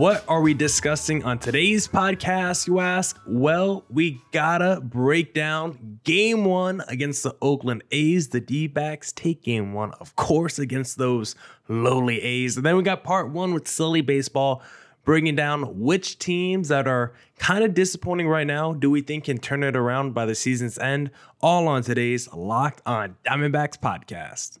What are we discussing on today's podcast, you ask? Well, we gotta break down game one against the Oakland A's. The D backs take game one, of course, against those lowly A's. And then we got part one with Sully Baseball, bringing down which teams that are kind of disappointing right now do we think can turn it around by the season's end? All on today's Locked on Diamondbacks podcast.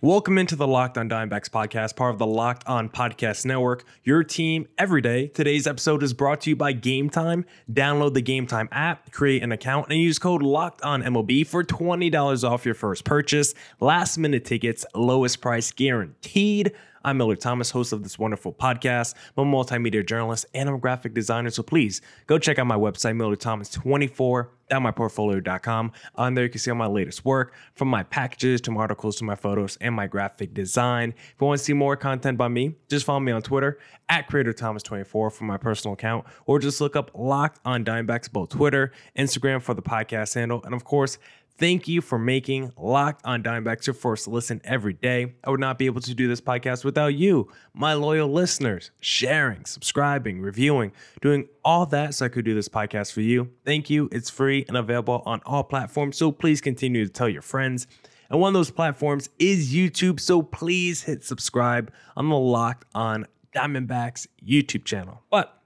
Welcome into the Locked On Diamondbacks podcast, part of the Locked On Podcast Network, your team every day. Today's episode is brought to you by Game Time. Download the Game Time app, create an account, and use code Locked On MLB for $20 off your first purchase. Last minute tickets, lowest price guaranteed. I'm Millard Thomas, host of this wonderful podcast. I'm a multimedia journalist and I'm a graphic designer. So please go check out my website, MillardThomas24.myportfolio.com. On there, you can see all my latest work from my packages to my articles to my photos and my graphic design. If you want to see more content by me, just follow me on Twitter at CreatorThomas24 for my personal account, or just look up Locked on Diamondbacks, both Twitter, Instagram for the podcast handle, and of course, Thank you for making Locked on Diamondbacks your first listen every day. I would not be able to do this podcast without you, my loyal listeners, sharing, subscribing, reviewing, doing all that so I could do this podcast for you. Thank you. It's free and available on all platforms, so please continue to tell your friends. And one of those platforms is YouTube, so please hit subscribe on the Locked on Diamondbacks YouTube channel. But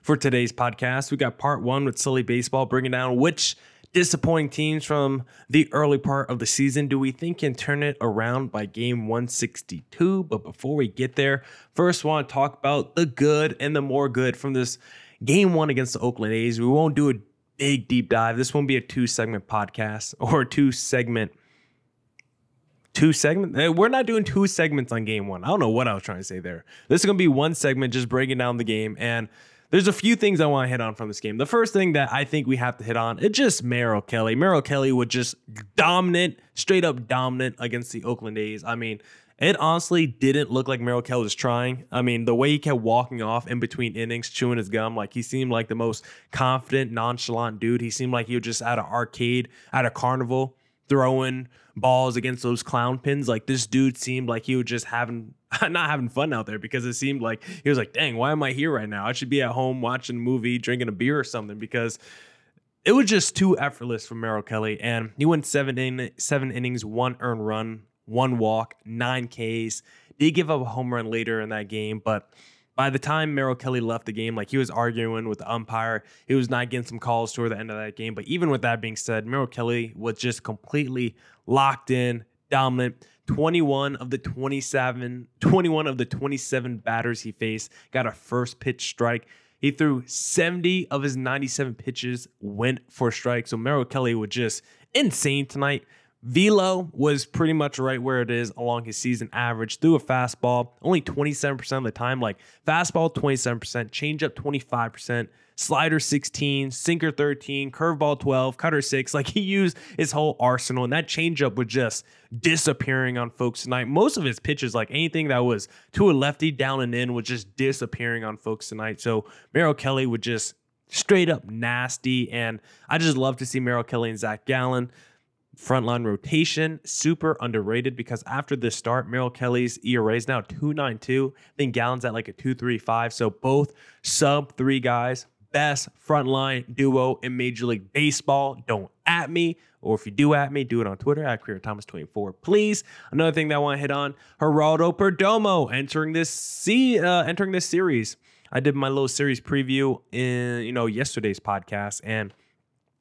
for today's podcast, we got part one with Sully Baseball, bringing down which disappointing teams from the early part of the season do we think can turn it around by game 162? But before we get there, first want to talk about the good and the more good from this game one against the Oakland A's. We won't do a big deep dive. This won't be a two segment podcast or two segment two segments. Eh, we're not doing two segments on game one. I don't know what I was trying to say there. This is gonna be one segment, just breaking down the game and there's a few things I want to hit on from this game. The first thing that I think we have to hit on is just Merrill Kelly. Merrill Kelly was just dominant, straight up dominant against the Oakland A's. I mean, it honestly didn't look like Merrill Kelly was trying. I mean, the way he kept walking off in between innings, chewing his gum, like he seemed like the most confident, nonchalant dude. He seemed like he was just at an arcade, at a carnival, throwing balls against those clown pins. Like this dude seemed like he was just having not having fun out there because it seemed like he was like, dang, why am I here right now? I should be at home watching a movie, drinking a beer or something because it was just too effortless for Merrill Kelly. And he went seven in seven innings, one earned run, one walk, nine Ks. Did give up a home run later in that game, but by the time Merrill Kelly left the game, like he was arguing with the umpire, he was not getting some calls toward the end of that game. But even with that being said, Merrill Kelly was just completely locked in, dominant. 21 of the 27, 21 of the 27 batters he faced got a first pitch strike. He threw 70 of his 97 pitches went for strike. So Merrill Kelly was just insane tonight. Velo was pretty much right where it is along his season average. Threw a fastball only 27% of the time, like fastball 27%, changeup 25%, slider 16, sinker 13, curveball 12, cutter 6. Like he used his whole arsenal, and that changeup was just disappearing on folks tonight. Most of his pitches, like anything that was to a lefty down and in, was just disappearing on folks tonight. So Merrill Kelly would just straight up nasty. And I just love to see Merrill Kelly and Zach Gallen. Frontline rotation, super underrated because after this start, Merrill Kelly's ERA is now 292. I think Gallen's at like a 235. So both sub three guys, best frontline duo in Major League Baseball. Don't at me, or if you do at me, do it on Twitter at CreatorThomas24, please. Another thing that I want to hit on: Geraldo Perdomo entering this see uh, entering this series. I did my little series preview in you know yesterday's podcast, and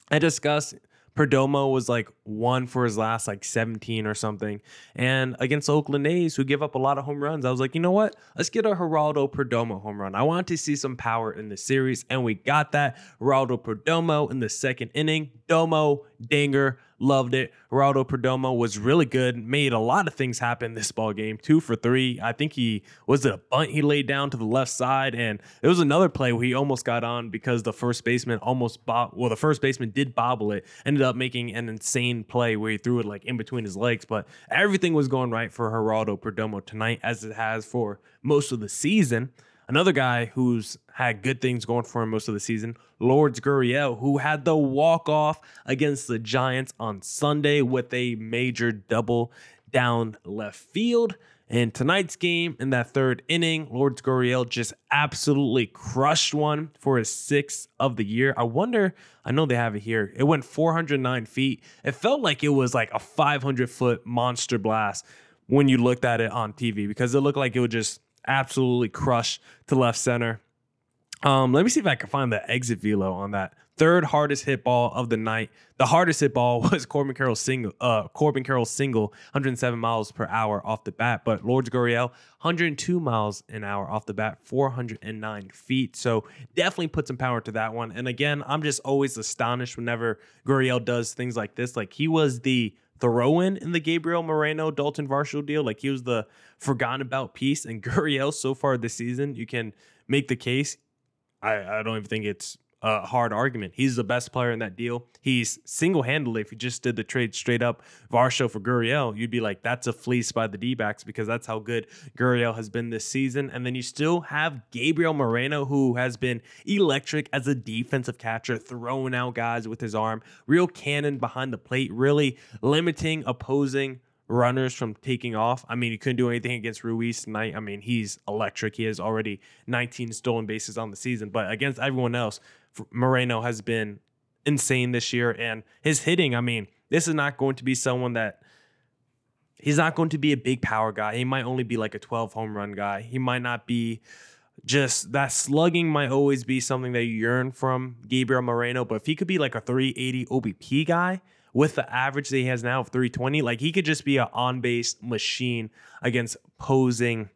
I discussed Perdomo was like one for his last like 17 or something. And against Oakland A's, who give up a lot of home runs, I was like, you know what? Let's get a Geraldo Perdomo home run. I want to see some power in the series, and we got that. Geraldo Perdomo in the second inning. Domo, Dinger, Loved it. Geraldo Perdomo was really good. Made a lot of things happen this ball game. Two for three. I think he was it a bunt he laid down to the left side, and it was another play where he almost got on because the first baseman almost bob. Well, the first baseman did bobble it. Ended up making an insane play where he threw it like in between his legs. But everything was going right for Geraldo Perdomo tonight, as it has for most of the season. Another guy who's had good things going for him most of the season, Lourdes Gurriel, who had the walk off against the Giants on Sunday with a major double down left field. In tonight's game, in that third inning, Lourdes Gurriel just absolutely crushed one for his sixth of the year. I wonder, I know they have it here. It went 409 feet. It felt like it was like a 500 foot monster blast when you looked at it on TV because it looked like it would just absolutely crush to left center. Um, let me see if I can find the exit velo on that third hardest hit ball of the night. The hardest hit ball was Corbin Carroll's single, uh, Corbin Carroll's single, 107 miles per hour off the bat. But Lourdes Gurriel, 102 miles an hour off the bat, 409 feet. So definitely put some power to that one. And again, I'm just always astonished whenever Gurriel does things like this. Like he was the throw in in the Gabriel Moreno Dalton Varsho deal. Like he was the forgotten about piece. And Gurriel, so far this season, you can make the case. I, I don't even think it's a hard argument. He's the best player in that deal. He's single handedly, if you just did the trade straight up Varsho for Gurriel, you'd be like, that's a fleece by the D backs because that's how good Gurriel has been this season. And then you still have Gabriel Moreno, who has been electric as a defensive catcher, throwing out guys with his arm, real cannon behind the plate, really limiting opposing runners from taking off. I mean, he couldn't do anything against Ruiz tonight. I mean, he's electric. He has already 19 stolen bases on the season, but against everyone else, Moreno has been insane this year. And his hitting, I mean, this is not going to be someone that he's not going to be a big power guy. He might only be like a 12 home run guy. He might not be just that slugging might always be something that you yearn from Gabriel Moreno. But if he could be like a 380 OBP guy with the average that he has now of 320, like he could just be an on base machine against posing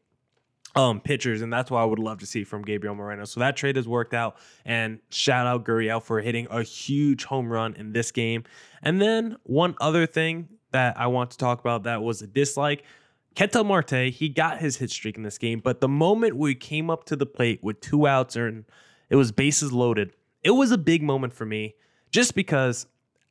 um, pitchers, and that's what I would love to see from Gabriel Moreno. So that trade has worked out, and shout out Gurriel for hitting a huge home run in this game. And then one other thing that I want to talk about that was a dislike. Ketel Marte, he got his hit streak in this game, but the moment we came up to the plate with two outs and it was bases loaded, it was a big moment for me just because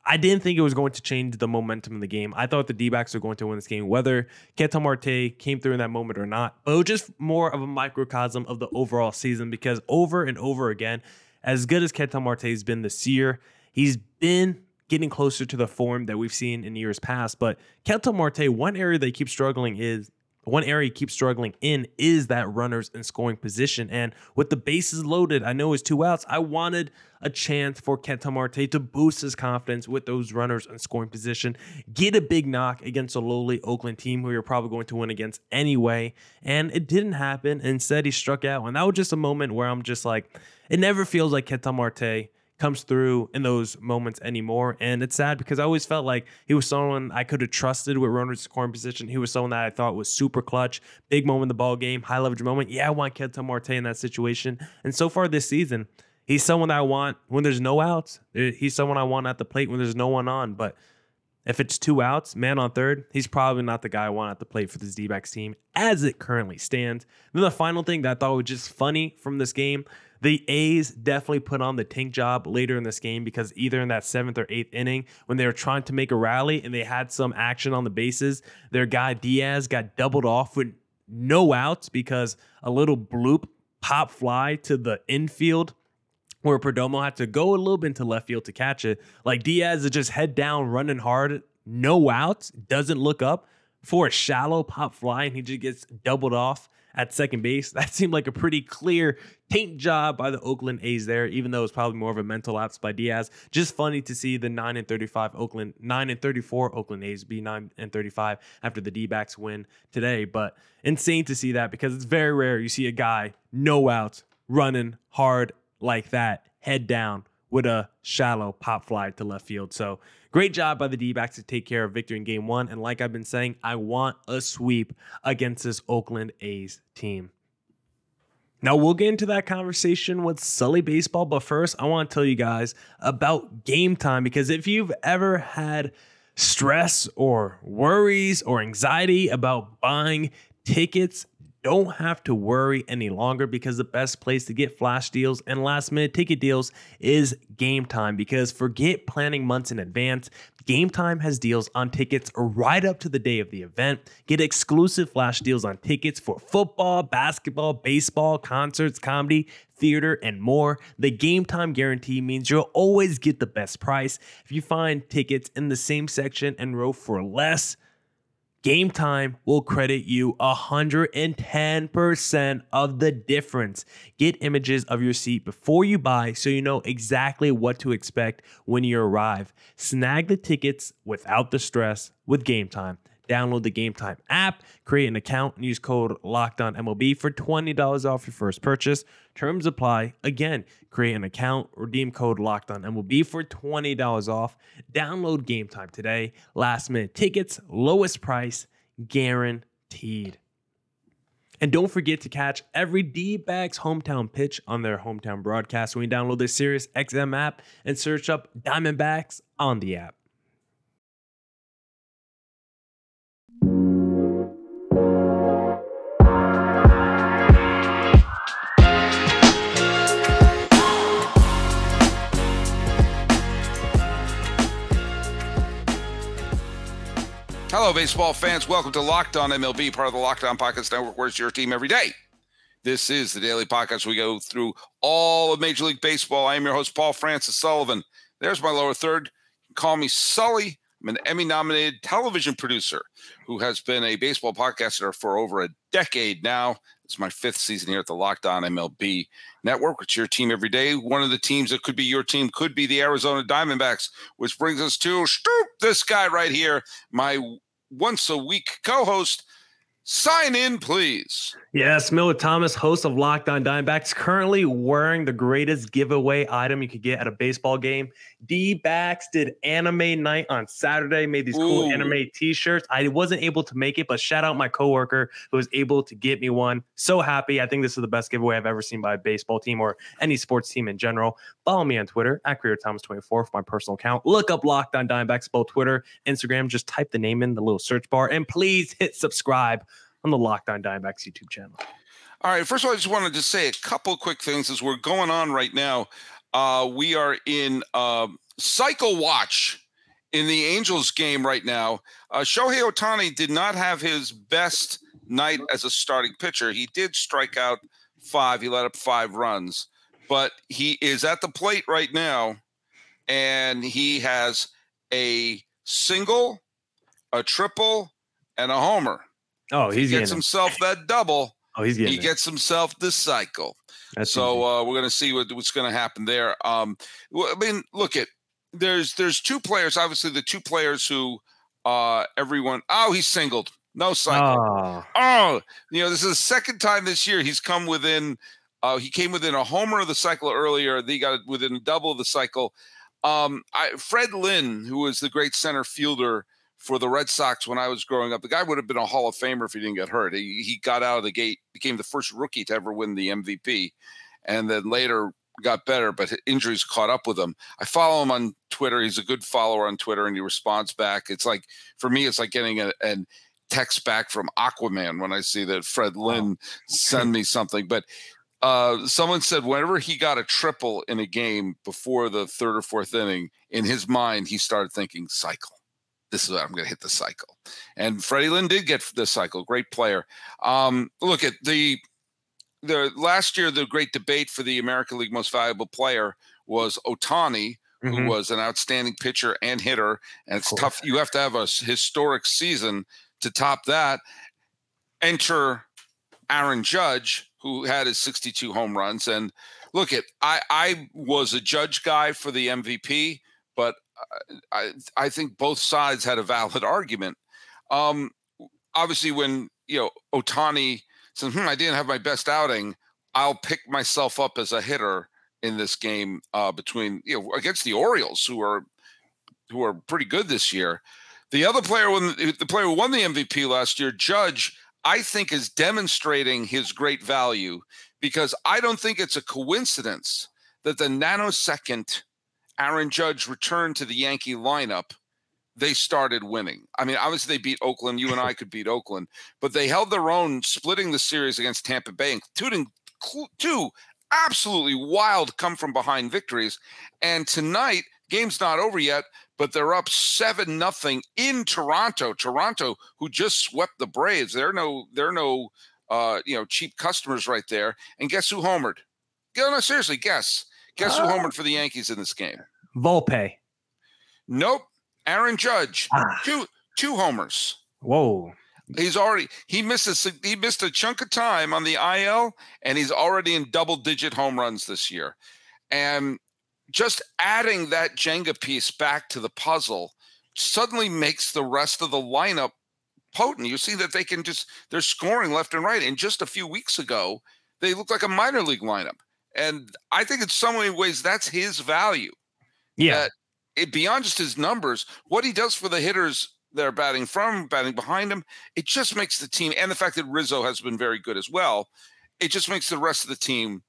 I didn't think it was going to change the momentum of the game. I thought the D backs were going to win this game, whether Ketel Marte came through in that moment or not. But it was just more of a microcosm of the overall season because over and over again, as good as Ketel Marte has been this year, he's been getting closer to the form that we've seen in years past. But Ketel Marte, one area they keep struggling is one area he keeps struggling in is that runners in scoring position. And with the bases loaded, I know it's two outs. I wanted a chance for Ketel Marte to boost his confidence with those runners in scoring position, get a big knock against a lowly Oakland team who you're probably going to win against anyway. And it didn't happen. Instead, he struck out. And that was just a moment where I'm just like, it never feels like Ketel Marte comes through in those moments anymore. And it's sad because I always felt like he was someone I could have trusted with runners scoring position. He was someone that I thought was super clutch, big moment in the ball game, high leverage moment. Yeah, I want Ketel Marte in that situation. And so far this season, he's someone I want when there's no outs. Uh, he's someone I want at the plate when there's no one on. But if it's two outs, man on third, he's probably not the guy I want at the plate for this D backs team as it currently stands. Then the final thing that I thought was just funny from this game the A's definitely put on the tank job later in this game because either in that seventh or eighth inning, when they were trying to make a rally and they had some action on the bases, their guy Diaz got doubled off with no outs because a little bloop pop fly to the infield where Perdomo had to go a little bit into left field to catch it. Like Diaz is just head down, running hard, no outs, doesn't look up for a shallow pop fly, and he just gets doubled off at second base. That seemed like a pretty clear taint job by the Oakland A's there, even though it was probably more of a mental lapse by Diaz. Just funny to see the 9 and 35 Oakland, 9 and 34 Oakland A's be 9 and 35 after the D backs win today. But insane to see that because it's very rare you see a guy, no outs, running hard like that, head down with a shallow pop fly to left field. So great job by the D backs to take care of victory in game one. And like I've been saying, I want a sweep against this Oakland A's team. Now we'll get into that conversation with Sully Baseball, but first I want to tell you guys about game time because if you've ever had stress or worries or anxiety about buying tickets don't have to worry any longer because the best place to get flash deals and last minute ticket deals is game time because forget planning months in advance. Game Time has deals on tickets right up to the day of the event. Get exclusive flash deals on tickets for football, basketball, baseball, concerts, comedy, theater, and more. The Game Time guarantee means you'll always get the best price. If you find tickets in the same section and row for less, Game Time will credit you 110% of the difference. Get images of your seat before you buy so you know exactly what to expect when you arrive. Snag the tickets without the stress with Game Time. Download the Game Time app, create an account, and use code LOCKEDONMLB for $20 off your first purchase. Terms apply. Again, create an account, redeem code LOCKEDONMLB for $20 off. Download Game Time today. Last minute tickets, lowest price, guaranteed. And don't forget to catch every D backs hometown pitch on their hometown broadcast when you download the Sirius XM app and search up Diamondbacks on the app. Hello, baseball fans. Welcome to Locked On MLB, part of the Locked On Podcast Network, where's your team every day. This is the daily podcast. We go through all of Major League Baseball. I am your host, Paul Francis Sullivan. There's my lower third. Call me Sully. I'm an Emmy nominated television producer who has been a baseball podcaster for over a decade now. It's my fifth season here at the Locked On MLB Network. It's your team every day. One of the teams that could be your team could be the Arizona Diamondbacks, which brings us to Stoop, this guy right here, my once a week co host. Sign in, please. Yes, Millard Thomas, host of Locked On Diamondbacks, currently wearing the greatest giveaway item you could get at a baseball game. D backs did anime night on Saturday, made these cool anime t shirts. I wasn't able to make it, but shout out my coworker who was able to get me one. So happy. I think this is the best giveaway I've ever seen by a baseball team or any sports team in general. Follow me on Twitter at Thomas24 for my personal account. Look up Locked On Diamondbacks, both Twitter, Instagram. Just type the name in the little search bar and please hit subscribe on the Locked On Diamondbacks YouTube channel. All right. First of all, I just wanted to say a couple quick things as we're going on right now. Uh, we are in uh, cycle watch in the Angels game right now. Uh, Shohei Ohtani did not have his best night as a starting pitcher. He did strike out five. He let up five runs, but he is at the plate right now, and he has a single, a triple, and a homer. Oh, he's he gets himself that double. Oh, he's getting he it. gets himself this cycle. That's so uh, we're going to see what, what's going to happen there. Um, I mean, look at there's there's two players. Obviously, the two players who uh, everyone. Oh, he's singled. No cycle. Oh, Oh, you know, this is the second time this year he's come within. Uh, he came within a homer of the cycle earlier. He got within a double of the cycle. Um, I, Fred Lynn, who was the great center fielder for the Red Sox when I was growing up, the guy would have been a Hall of Famer if he didn't get hurt. He, he got out of the gate, became the first rookie to ever win the MVP, and then later got better, but injuries caught up with him. I follow him on Twitter. He's a good follower on Twitter, and he responds back. It's like for me, it's like getting a, an text back from Aquaman when I see that Fred Lynn send me something. But uh, someone said whenever he got a triple in a game before the third or fourth inning, in his mind he started thinking cycle. This is what I'm going to hit the cycle, and Freddie Lynn did get the cycle. Great player. Um, look at the the last year. The great debate for the American League Most Valuable Player was Ohtani, who Mhm. was an outstanding pitcher and hitter. And it's tough. You have to have a historic season to top that. Enter Aaron Judge, who had his 62 home runs. And look at I I was a Judge guy for the MVP, I I think both sides had a valid argument. Um, obviously, when you know Ohtani says, hmm, "I didn't have my best outing," I'll pick myself up as a hitter in this game uh, between you know against the Orioles, who are who are pretty good this year. The other player, when the player who won the MVP last year, Judge, I think is demonstrating his great value because I don't think it's a coincidence that the nanosecond Aaron Judge returned to the Yankee lineup they started winning. I mean, obviously they beat Oakland. You and I could beat Oakland, but they held their own, splitting the series against Tampa Bay, including two absolutely wild come from behind victories. And tonight, game's not over yet, but they're up seven nothing in Toronto. Toronto, who just swept the Braves. They're no, they're no, uh, you know, cheap customers right there. And guess who homered? No, no, seriously, guess. Guess who homered for the Yankees in this game? Volpe. Nope. Aaron Judge. Ah. Two two homers. Whoa. He's already he missed a he missed a chunk of time on the IL, and he's already in double digit home runs this year. And just adding that Jenga piece back to the puzzle suddenly makes the rest of the lineup potent. You see that they can just they're scoring left and right. And just a few weeks ago, they looked like a minor league lineup. And I think in so many ways that's his value. Yeah. It, beyond just his numbers, what he does for the hitters that are batting from, batting behind him, it just makes the team, and the fact that Rizzo has been very good as well, it just makes the rest of the team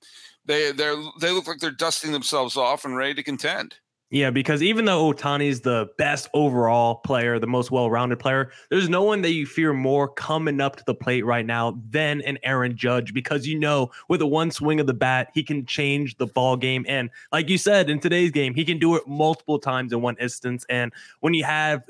they they they look like they're dusting themselves off and ready to contend. Yeah, because even though Ohtani's the best overall player, the most well-rounded player, there's no one that you fear more coming up to the plate right now than an Aaron Judge because you know with a one swing of the bat, he can change the ball game. And like you said in today's game, he can do it multiple times in one instance. And when you have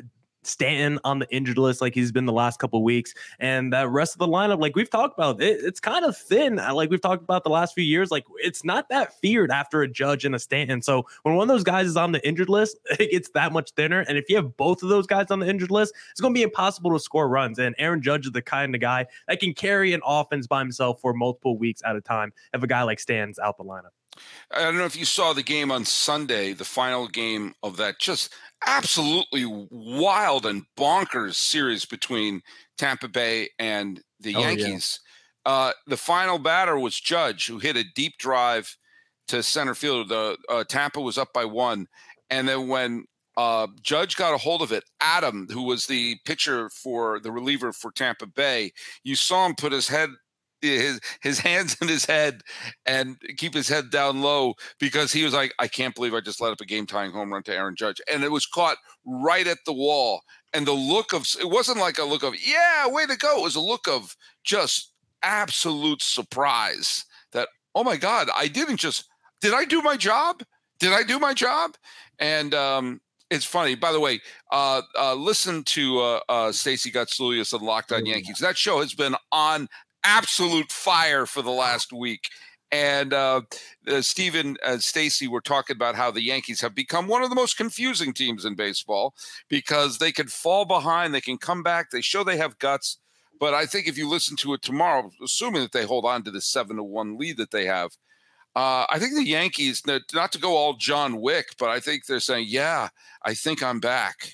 Stanton on the injured list like he's been the last couple weeks. And that rest of the lineup, like we've talked about, it, it's kind of thin. Uh, like we've talked about the last few years, like it's not that feared after a Judge and a Stanton. So when one of those guys is on the injured list, it gets that much thinner. And if you have both of those guys on the injured list, it's going to be impossible to score runs. And Aaron Judge is the kind of guy that can carry an offense by himself for multiple weeks at a time if a guy like Stan's out the lineup. I don't know if you saw the game on Sunday, the final game of that just absolutely wild and bonkers series between Tampa Bay and the oh, Yankees. Yeah. Uh, the final batter was Judge, who hit a deep drive to center field. The uh, Tampa was up by one, and then when uh, Judge got a hold of it, Adam, who was the pitcher for the reliever for Tampa Bay, you saw him put his head his his hands in his head and keep his head down low because he was like, I can't believe I just let up a game tying home run to Aaron Judge, and it was caught right at the wall. And the look of it wasn't like a look of yeah, way to go. It was a look of just absolute surprise that oh my god, I didn't just did I do my job? Did I do my job? And um, it's funny. By the way, uh, uh, listen to uh, uh, Stacey Gotsulias on Locked On Yankees. That show has been on absolute fire for the last week. And uh, uh, Stephen and Stacey were talking about how the Yankees have become one of the most confusing teams in baseball because they can fall behind, they can come back, they show they have guts. But I think if you listen to it tomorrow, assuming that they hold on to the seven to one lead that they have, uh, I think the Yankees, not to go all John Wick, but I think they're saying, "Yeah, I think I'm back."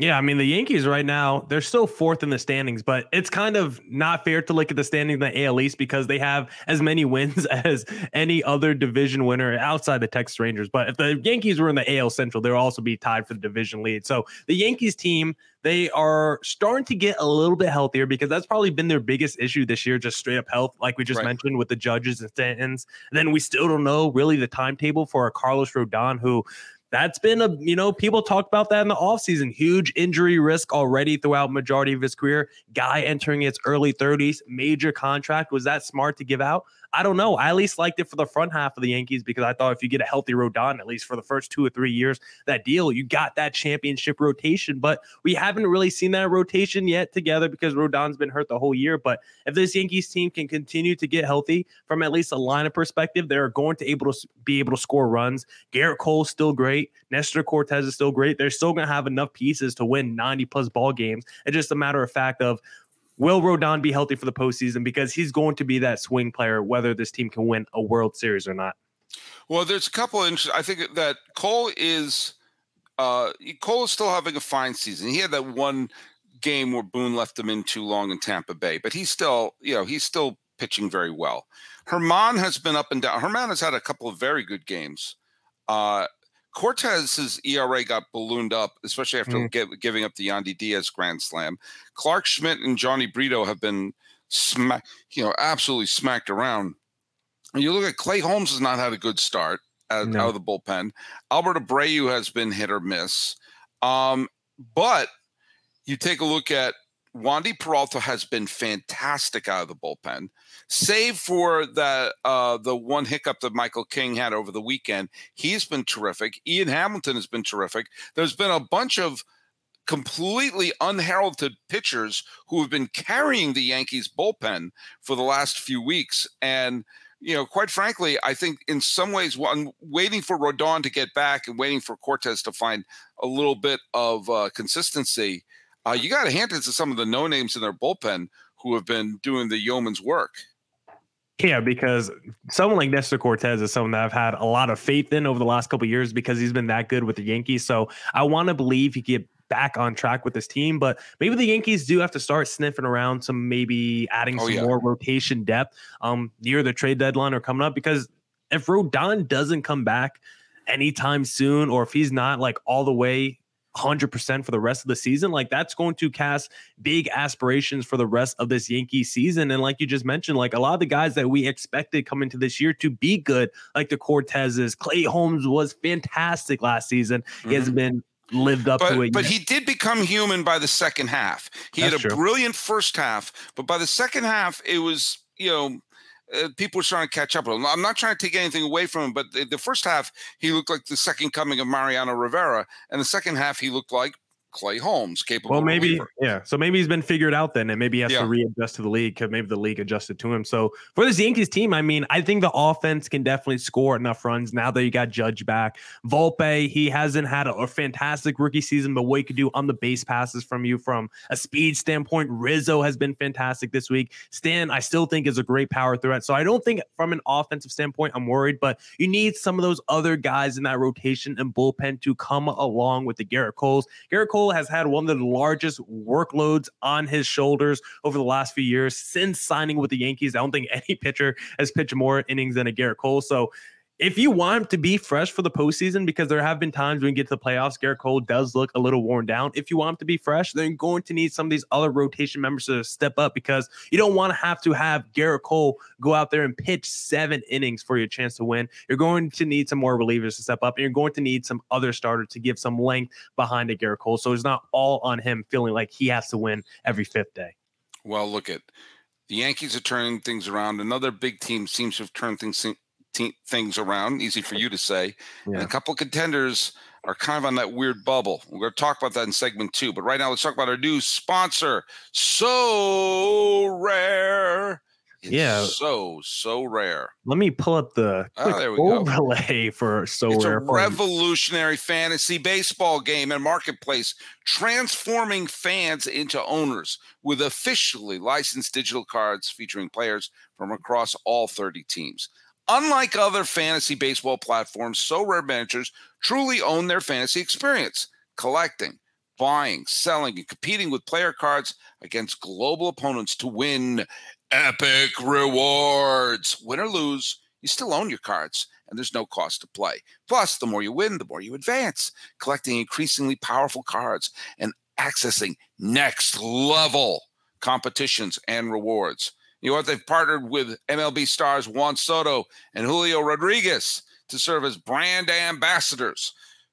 Yeah, I mean the Yankees right now they're still fourth in the standings, but it's kind of not fair to look at the standings in the AL East because they have as many wins as any other division winner outside the Texas Rangers. But if the Yankees were in the AL Central, they'll also be tied for the division lead. So the Yankees team they are starting to get a little bit healthier because that's probably been their biggest issue this year, just straight up health, like we just right. mentioned with the judges and Stantons. And then we still don't know really the timetable for a Carlos Rodon who that's been a you know people talk about that in the offseason. Huge injury risk already throughout majority of his career. Guy entering its early 30s major contract. Was that smart to give out I don't know. I at least liked it for the front half of the Yankees because I thought if you get a healthy Rodon, at least for the first two or three years, that deal, you got that championship rotation. But we haven't really seen that rotation yet together because Rodon's been hurt the whole year. But if this Yankees team can continue to get healthy from at least a lineup perspective, they're going to able to be able to score runs. Gerrit Cole's still great. Nestor Cortes is still great. They're still going to have enough pieces to win 90 plus ball games. It's just a matter of fact of Will Rodon be healthy for the postseason? Because he's going to be that swing player, whether this team can win a World Series or not. Well, there's a couple of I think that Cole is uh, Cole is still having a fine season. He had that one game where Boone left him in too long in Tampa Bay, but he's still, you know, he's still pitching very well. German has been up and down. German has had a couple of very good games. Uh, Cortes's ERA got ballooned up, especially after mm. giving up the Yandy Diaz grand slam. Clarke Schmidt and Jhony Brito have been smack, you know, absolutely smacked around. And you look at Clay Holmes has not had a good start out, no. out of the bullpen. Albert Abreu has been hit or miss. Um, but you take a look at Wandy Peralta has been fantastic out of the bullpen, save for the uh, the one hiccup that Michael King had over the weekend. He's been terrific. Ian Hamilton has been terrific. There's been a bunch of completely unheralded pitchers who have been carrying the Yankees bullpen for the last few weeks. And, you know, quite frankly, I think in some ways, I'm waiting for Rodon to get back and waiting for Cortes to find a little bit of uh, consistency, uh, you got to hand it to some of the no names in their bullpen who have been doing the yeoman's work. Yeah, because someone like Nestor Cortes is someone that I've had a lot of faith in over the last couple years because he's been that good with the Yankees. So I want to believe he get back on track with this team. But maybe the Yankees do have to start sniffing around some maybe adding oh, some yeah. more rotation depth um near the trade deadline or coming up because if Rodon doesn't come back anytime soon, or if he's not like all the way 100% for the rest of the season, like that's going to cast big aspirations for the rest of this Yankee season. And like you just mentioned, like a lot of the guys that we expected coming to this year to be good, like the Corteses, Clay Holmes was fantastic last season. Mm-hmm. He has mm-hmm. been lived up but, to it. But he did become human by the second half. He That's had a true. brilliant first half, but by the second half, it was you know. Uh, people were trying to catch up with him. I'm not trying to take anything away from him, but the, the first half he looked like the second coming of Mariano Rivera, and the second half he looked like Clay Holmes capable. Well, maybe reliever. yeah. So maybe he's been figured out then, and maybe he has yeah. to readjust to the league because maybe the league adjusted to him. So for this Yankees team, I mean, I think the offense can definitely score enough runs now that you got Judge back. Volpe, he hasn't had a, a fantastic rookie season, but what he could do on the base passes from you from a speed standpoint, Rizzo has been fantastic this week. Stan, I still think is a great power threat. So I don't think from an offensive standpoint, I'm worried, but you need some of those other guys in that rotation and bullpen to come along with the Gerrit Coles. Gerrit Cole Has had one of the largest workloads on his shoulders over the last few years since signing with the Yankees. I don't think any pitcher has pitched more innings than a Gerrit Cole. So if you want him to be fresh for the postseason, because there have been times when you get to the playoffs, Gerrit Cole does look a little worn down. If you want him to be fresh, then you're going to need some of these other rotation members to step up because you don't want to have to have Gerrit Cole go out there and pitch seven innings for your chance to win. You're going to need some more relievers to step up, and you're going to need some other starters to give some length behind a Gerrit Cole. So it's not all on him feeling like he has to win every fifth day. Well, look at the Yankees are turning things around. Another big team seems to have turned things te- things around. Easy for you to say. Yeah. And a couple contenders are kind of on that weird bubble. We're going to talk about that in segment two. But right now, let's talk about our new sponsor, Sorare. It's yeah, so so rare. Let me pull up the oh, overlay go. for so it's rare. a revolutionary fantasy baseball game and marketplace, transforming fans into owners with officially licensed digital cards featuring players from across all 30 teams. Unlike other fantasy baseball platforms, Sorare managers truly own their fantasy experience, collecting, buying, selling, and competing with player cards against global opponents to win epic rewards. Win or lose, you still own your cards, and there's no cost to play. Plus, the more you win, the more you advance, collecting increasingly powerful cards and accessing next level competitions and rewards. You know what? They've partnered with MLB stars Juan Soto and Julio Rodriguez to serve as brand ambassadors.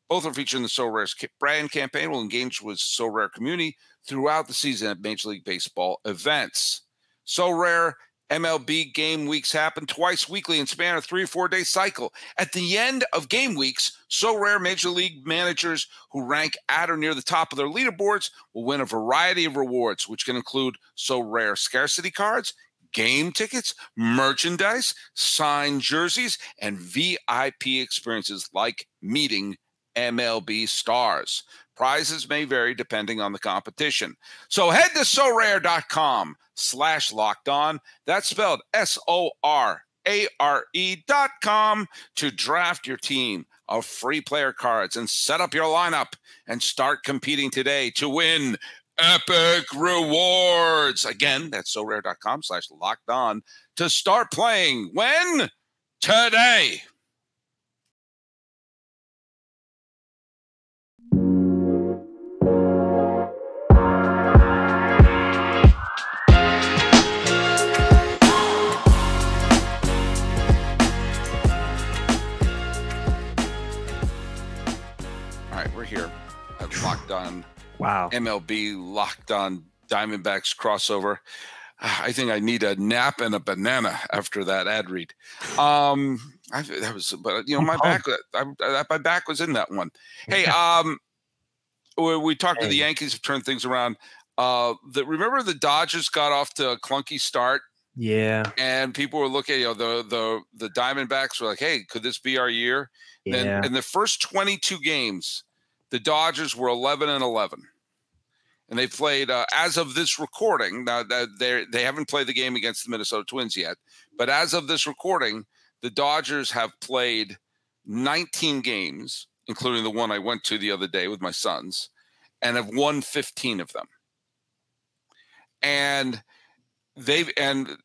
Both are featured in the Sorare brand campaign. Will engage with Sorare community throughout the season at Major League Baseball events. Sorare MLB game weeks happen twice weekly and span a three or four day cycle. At the end of game weeks, Sorare major league managers who rank at or near the top of their leaderboards will win a variety of rewards, which can include Sorare scarcity cards game tickets, merchandise, signed jerseys, and VIP experiences like meeting MLB stars. Prizes may vary depending on the competition. So head to sorare.com slash locked on. That's spelled S O R A R E dot com to draft your team of free player cards and set up your lineup and start competing today to win epic rewards. Again, that's so sorare.com slash locked on to start playing. When? Today. Wow. MLB locked on Diamondbacks crossover. I think I need a nap and a banana after that ad read. Um, I, that was, but you know, my back, I, I, my back was in that one. Hey, um, we, we talked to the Yankees have turned things around. Uh, the, remember the Dodgers got off to a clunky start. Yeah. And people were looking, you know, the the the Diamondbacks were like, "Hey, could this be our year?" Yeah. Then in the first 22 games, the Dodgers were 11 and 11 and they played uh, as of this recording. Now they they haven't played the game against the Minnesota Twins yet, but as of this recording, the Dodgers have played 19 games, including the one I went to the other day with my sons, and have won 15 of them. And they've and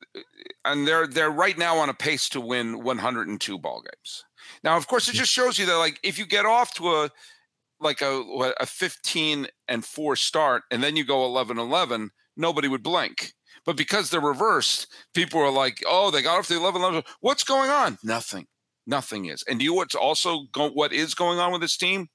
and they're they're right now on a pace to win 102 ball games. Now, of course, it just shows you that like if you get off to a like a a 15 and 4 start and then you go 11 11 nobody would blink but because they're reversed people are like oh they got off the 11 11 what's going on nothing nothing is and you what's also go, what is going on with this team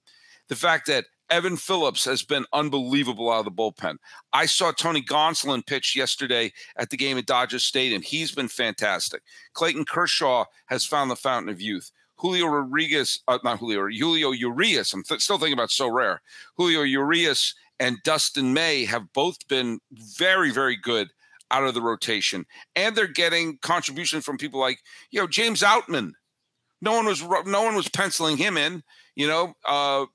the fact that Evan Phillips has been unbelievable out of the bullpen. I saw Tony Gonsolin pitch yesterday at the game at Dodger Stadium. He's been fantastic. Clayton Kershaw has found the fountain of youth. Julio Rodriguez, uh, not Julio, Julio Urias. I'm th- still thinking about Sorare. Julio Urias and Dustin May have both been very, very good out of the rotation, and they're getting contribution from people like you know James Outman. No one was no one was penciling him in, you know. Uh,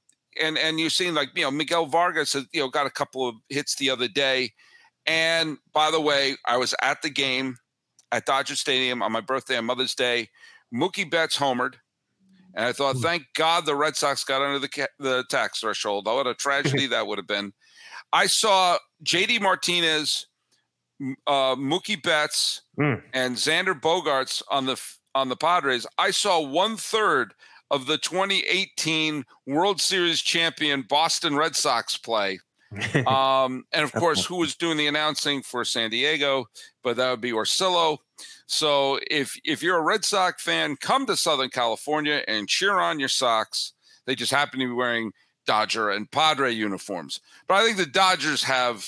and and you're seeing like you know Miguel Vargas, has, you know, got a couple of hits the other day. And by the way, I was at the game at Dodger Stadium on my birthday on Mother's Day. Mookie Betts homered. And I thought, hmm. thank God the Red Sox got under the the tax threshold. What a tragedy that would have been. I saw JD Martinez, uh, Mookie Betts, mm. and Xander Bogaerts on the on the Padres. I saw one third of the 2018 World Series champion Boston Red Sox play. um, and of course, who was doing the announcing for San Diego? But that would be Orsillo. So if if you're a Red Sox fan, come to Southern California and cheer on your Sox. They just happen to be wearing Dodger and Padre uniforms. But I think the Dodgers have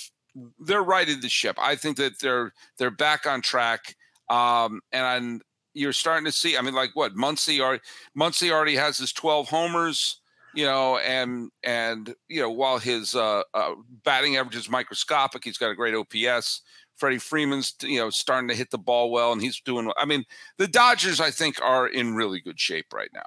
they're righted the ship. I think that they're they're back on track. Um, and you're starting to see. I mean, like what Muncy already Muncy already has his 12 homers. You know, and and you know, while his uh, uh, batting average is microscopic, he's got a great OPS. Freddie Freeman's you know starting to hit the ball well, and he's doing. I mean, the Dodgers I think are in really good shape right now.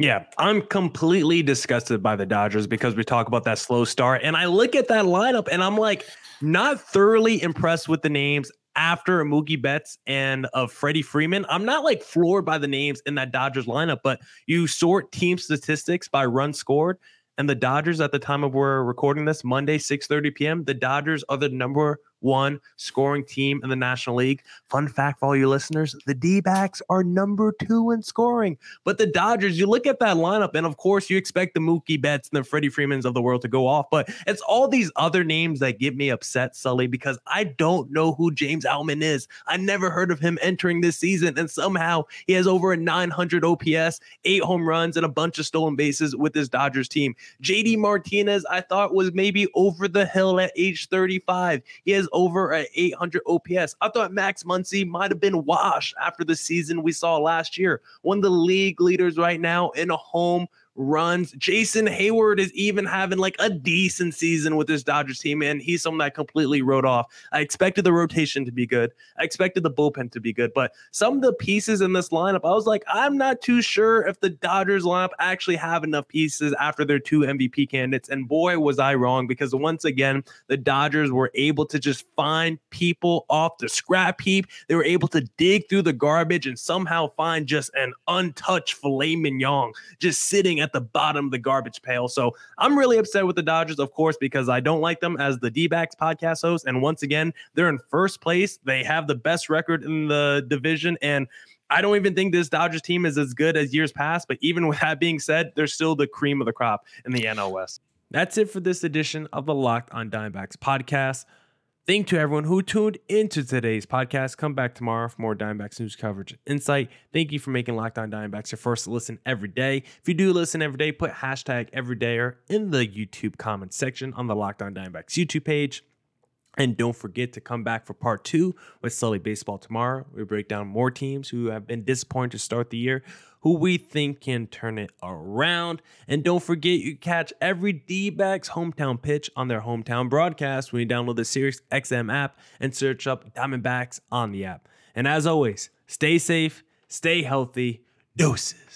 Yeah, I'm completely disgusted by the Dodgers because we talk about that slow start, and I look at that lineup and I'm like, not thoroughly impressed with the names after Mookie Betts and of Freddie Freeman. I'm not like floored by the names in that Dodgers lineup, but you sort team statistics by runs scored. And the Dodgers at the time of we're recording this, Monday, 6 30 p.m., the Dodgers are the number one scoring team in the National League. Fun fact for all you listeners the D backs are number two in scoring. But the Dodgers, you look at that lineup, and of course, you expect the Mookie Betts and the Freddie Freemans of the world to go off. But it's all these other names that get me upset, Sully, because I don't know who James Outman is. I never heard of him entering this season. And somehow he has over a 900 OPS, eight home runs, and a bunch of stolen bases with this Dodgers team. JD Martinez, I thought was maybe over the hill at age 35. He has over at 800 OPS. I thought Max Muncy might have been washed after the season we saw last year. One of the league leaders right now in a home runs. Jason Heyward is even having like a decent season with this Dodgers team, and he's someone that completely wrote off. I expected the rotation to be good. I expected the bullpen to be good, but some of the pieces in this lineup, I was like, I'm not too sure if the Dodgers lineup actually have enough pieces after their two MVP candidates. And boy, was I wrong because once again, the Dodgers were able to just find people off the scrap heap. They were able to dig through the garbage and somehow find just an untouched filet mignon just sitting at at the bottom of the garbage pail. So I'm really upset with the Dodgers, of course, because I don't like them as the D backs podcast host. And once again, they're in first place. They have the best record in the division. And I don't even think this Dodgers team is as good as years past. But even with that being said, they're still the cream of the crop in the NL West. That's it for this edition of the Locked on Diamondbacks podcast. Thank you to everyone who tuned into today's podcast. Come back tomorrow for more Diamondbacks news coverage and insight. Thank you for making Locked On Diamondbacks your first listen every day. If you do listen every day, put hashtag everydayer in the YouTube comment section on the Locked On Diamondbacks YouTube page. And don't forget to come back for part two with Sully Baseball tomorrow. We break down more teams who have been disappointed to start the year, who we think can turn it around. And don't forget, you catch every D backs hometown pitch on their hometown broadcast when you download the Sirius XM app and search up Diamondbacks on the app. And as always, stay safe, stay healthy, doses.